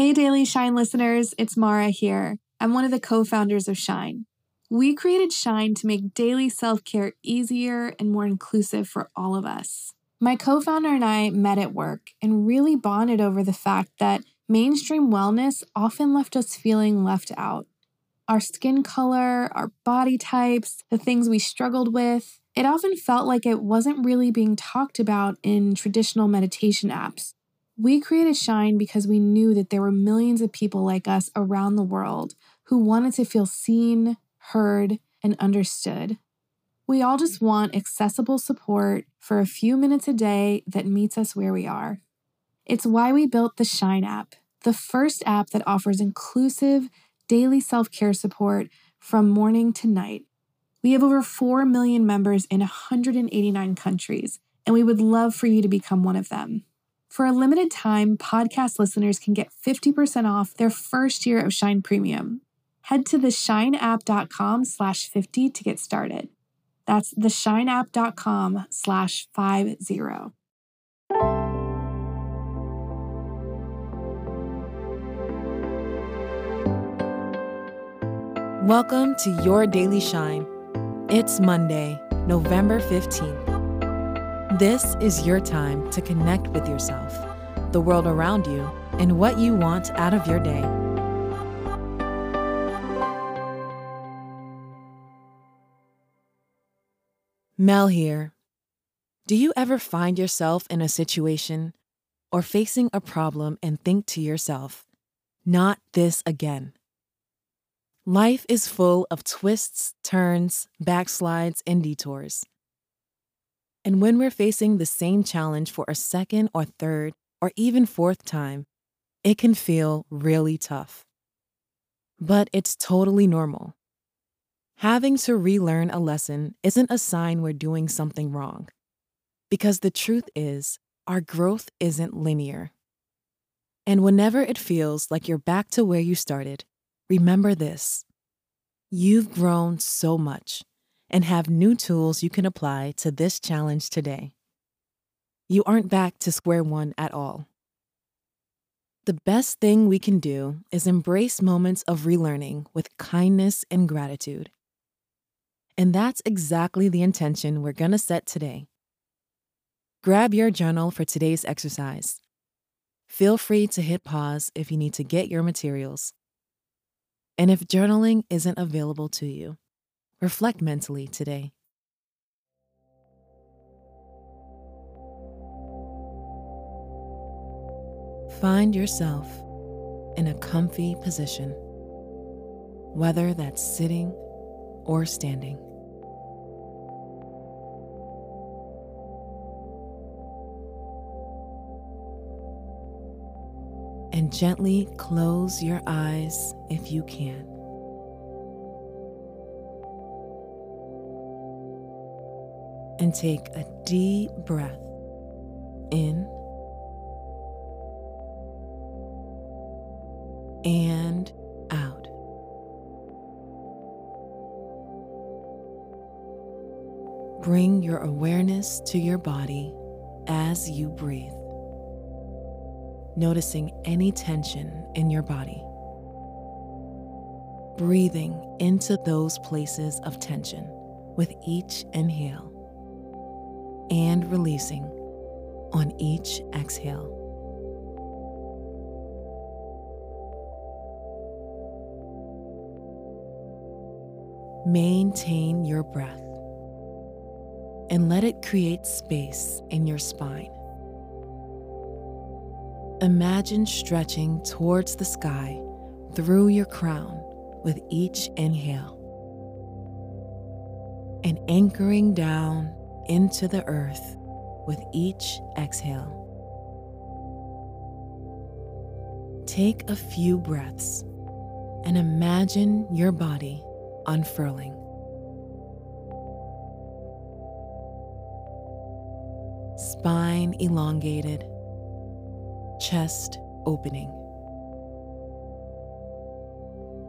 Hey, Daily Shine listeners, it's Marah here. I'm one of the co founders of Shine. We created Shine to make daily self care easier and more inclusive for all of us. My co founder and I met at work and really bonded over the fact that mainstream wellness often left us feeling left out. Our skin color, our body types, the things we struggled with, it often felt like it wasn't really being talked about in traditional meditation apps. We created Shine because we knew that there were millions of people like us around the world who wanted to feel seen, heard, and understood. We all just want accessible support for a few minutes a day that meets us where we are. It's why we built the Shine app, the first app that offers inclusive daily self care support from morning to night. We have over 4 million members in 189 countries, and we would love for you to become one of them. For a limited time, podcast listeners can get 50% off their first year of Shine Premium. Head to theshineapp.com slash 50 to get started. That's theshineapp.com slash 50. Welcome to Your Daily Shine. It's Monday, November 15th. This is your time to connect with yourself, the world around you, and what you want out of your day. Mel here. Do you ever find yourself in a situation or facing a problem and think to yourself, not this again? Life is full of twists, turns, backslides, and detours. And when we're facing the same challenge for a second or third or even fourth time, it can feel really tough. But it's totally normal. Having to relearn a lesson isn't a sign we're doing something wrong. Because the truth is, our growth isn't linear. And whenever it feels like you're back to where you started, remember this you've grown so much and have new tools you can apply to this challenge today. You aren't back to square one at all. The best thing we can do is embrace moments of relearning with kindness and gratitude. And that's exactly the intention we're going to set today. Grab your journal for today's exercise. Feel free to hit pause if you need to get your materials. And if journaling isn't available to you, Reflect mentally today. Find yourself in a comfy position, whether that's sitting or standing. And gently close your eyes if you can. And take a deep breath in and out. Bring your awareness to your body as you breathe, noticing any tension in your body. Breathing into those places of tension with each inhale and releasing on each exhale. Maintain your breath and let it create space in your spine. Imagine stretching towards the sky through your crown with each inhale and anchoring down into the earth with each exhale. Take a few breaths and imagine your body unfurling. Spine elongated, chest opening.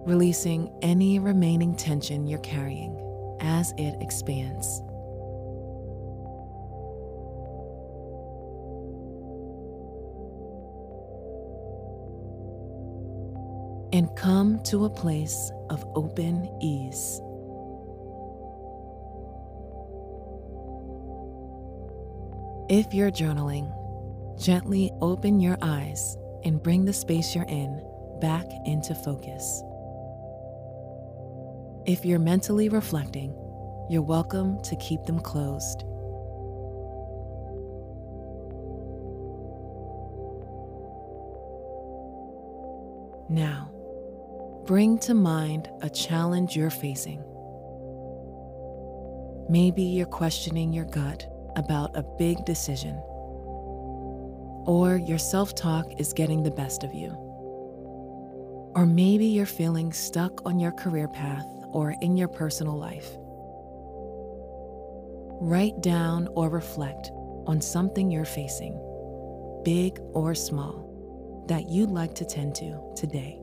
Releasing any remaining tension you're carrying as it expands. And come to a place of open ease. If you're journaling, gently open your eyes and bring the space you're in back into focus. If you're mentally reflecting, you're welcome to keep them closed. Now, bring to mind a challenge you're facing. Maybe you're questioning your gut about a big decision, or your self talk is getting the best of you. Or maybe you're feeling stuck on your career path or in your personal life. Write down or reflect on something you're facing, big or small, that you'd like to tend to today.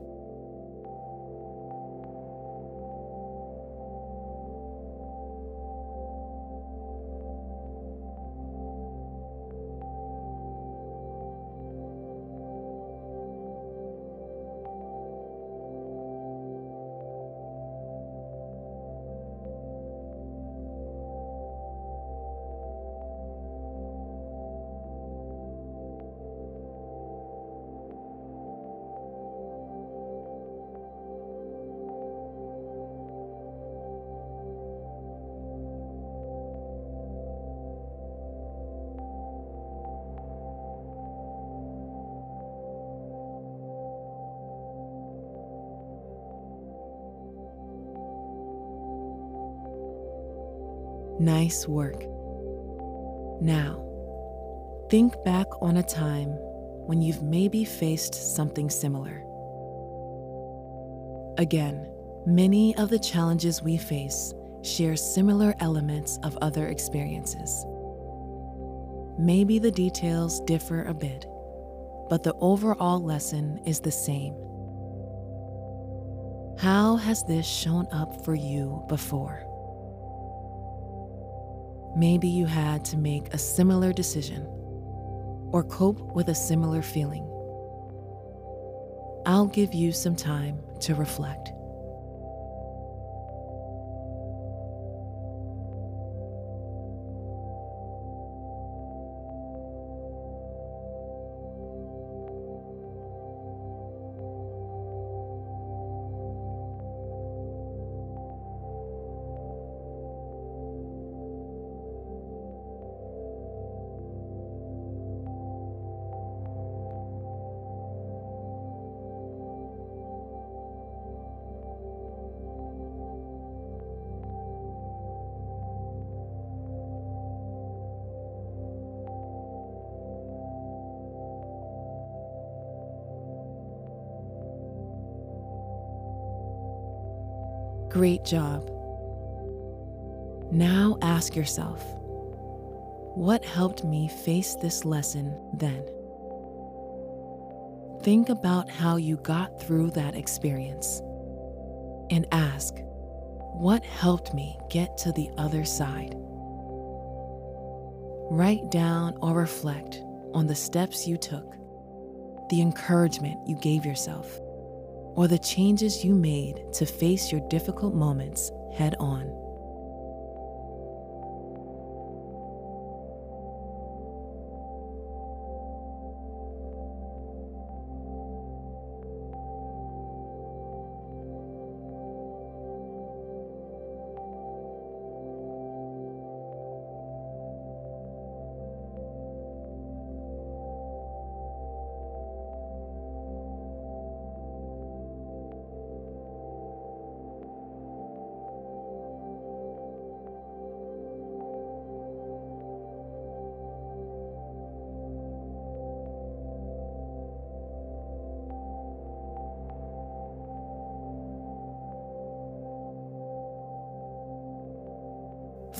Nice work. Now, think back on a time when you've maybe faced something similar. Again, many of the challenges we face share similar elements of other experiences. Maybe the details differ a bit, but the overall lesson is the same. How has this shown up for you before? Maybe you had to make a similar decision or cope with a similar feeling. I'll give you some time to reflect. Great job. Now ask yourself what helped me face this lesson then? Think about how you got through that experience and ask, what helped me get to the other side? Write down or reflect on the steps you took, the encouragement you gave yourself or the changes you made to face your difficult moments head on.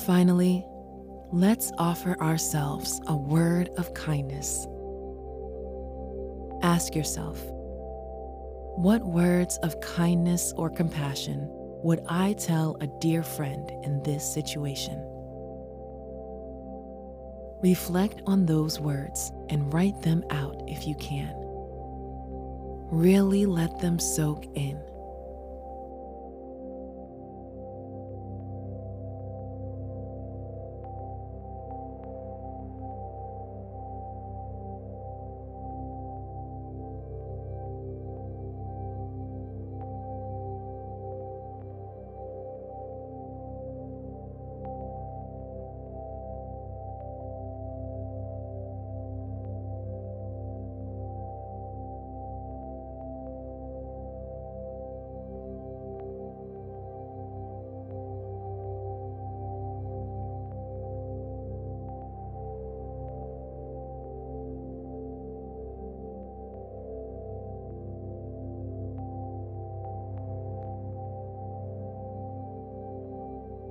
Finally, let's offer ourselves a word of kindness. Ask yourself, what words of kindness or compassion would I tell a dear friend in this situation? Reflect on those words and write them out if you can. Really let them soak in.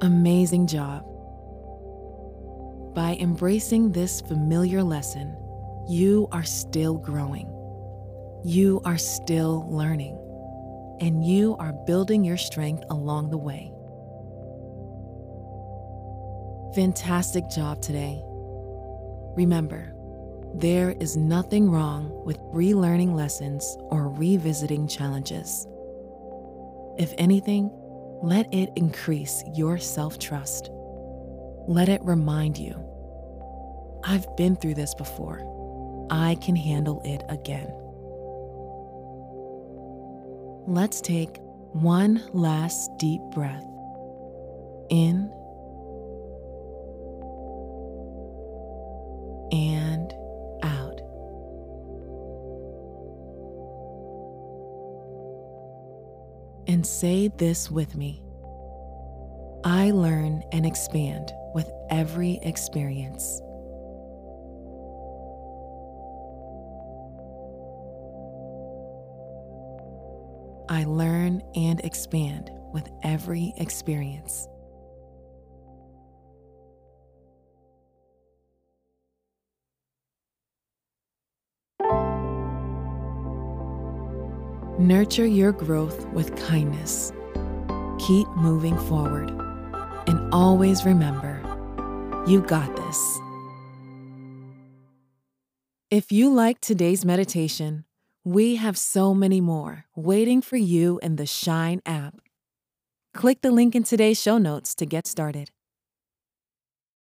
Amazing job. By embracing this familiar lesson, you are still growing. You are still learning. And you are building your strength along the way. Fantastic job today. Remember, there is nothing wrong with relearning lessons or revisiting challenges. If anything, let it increase your self trust. Let it remind you I've been through this before. I can handle it again. Let's take one last deep breath in And say this with me I learn and expand with every experience. I learn and expand with every experience. Nurture your growth with kindness. Keep moving forward. And always remember you got this. If you liked today's meditation, we have so many more waiting for you in the Shine app. Click the link in today's show notes to get started.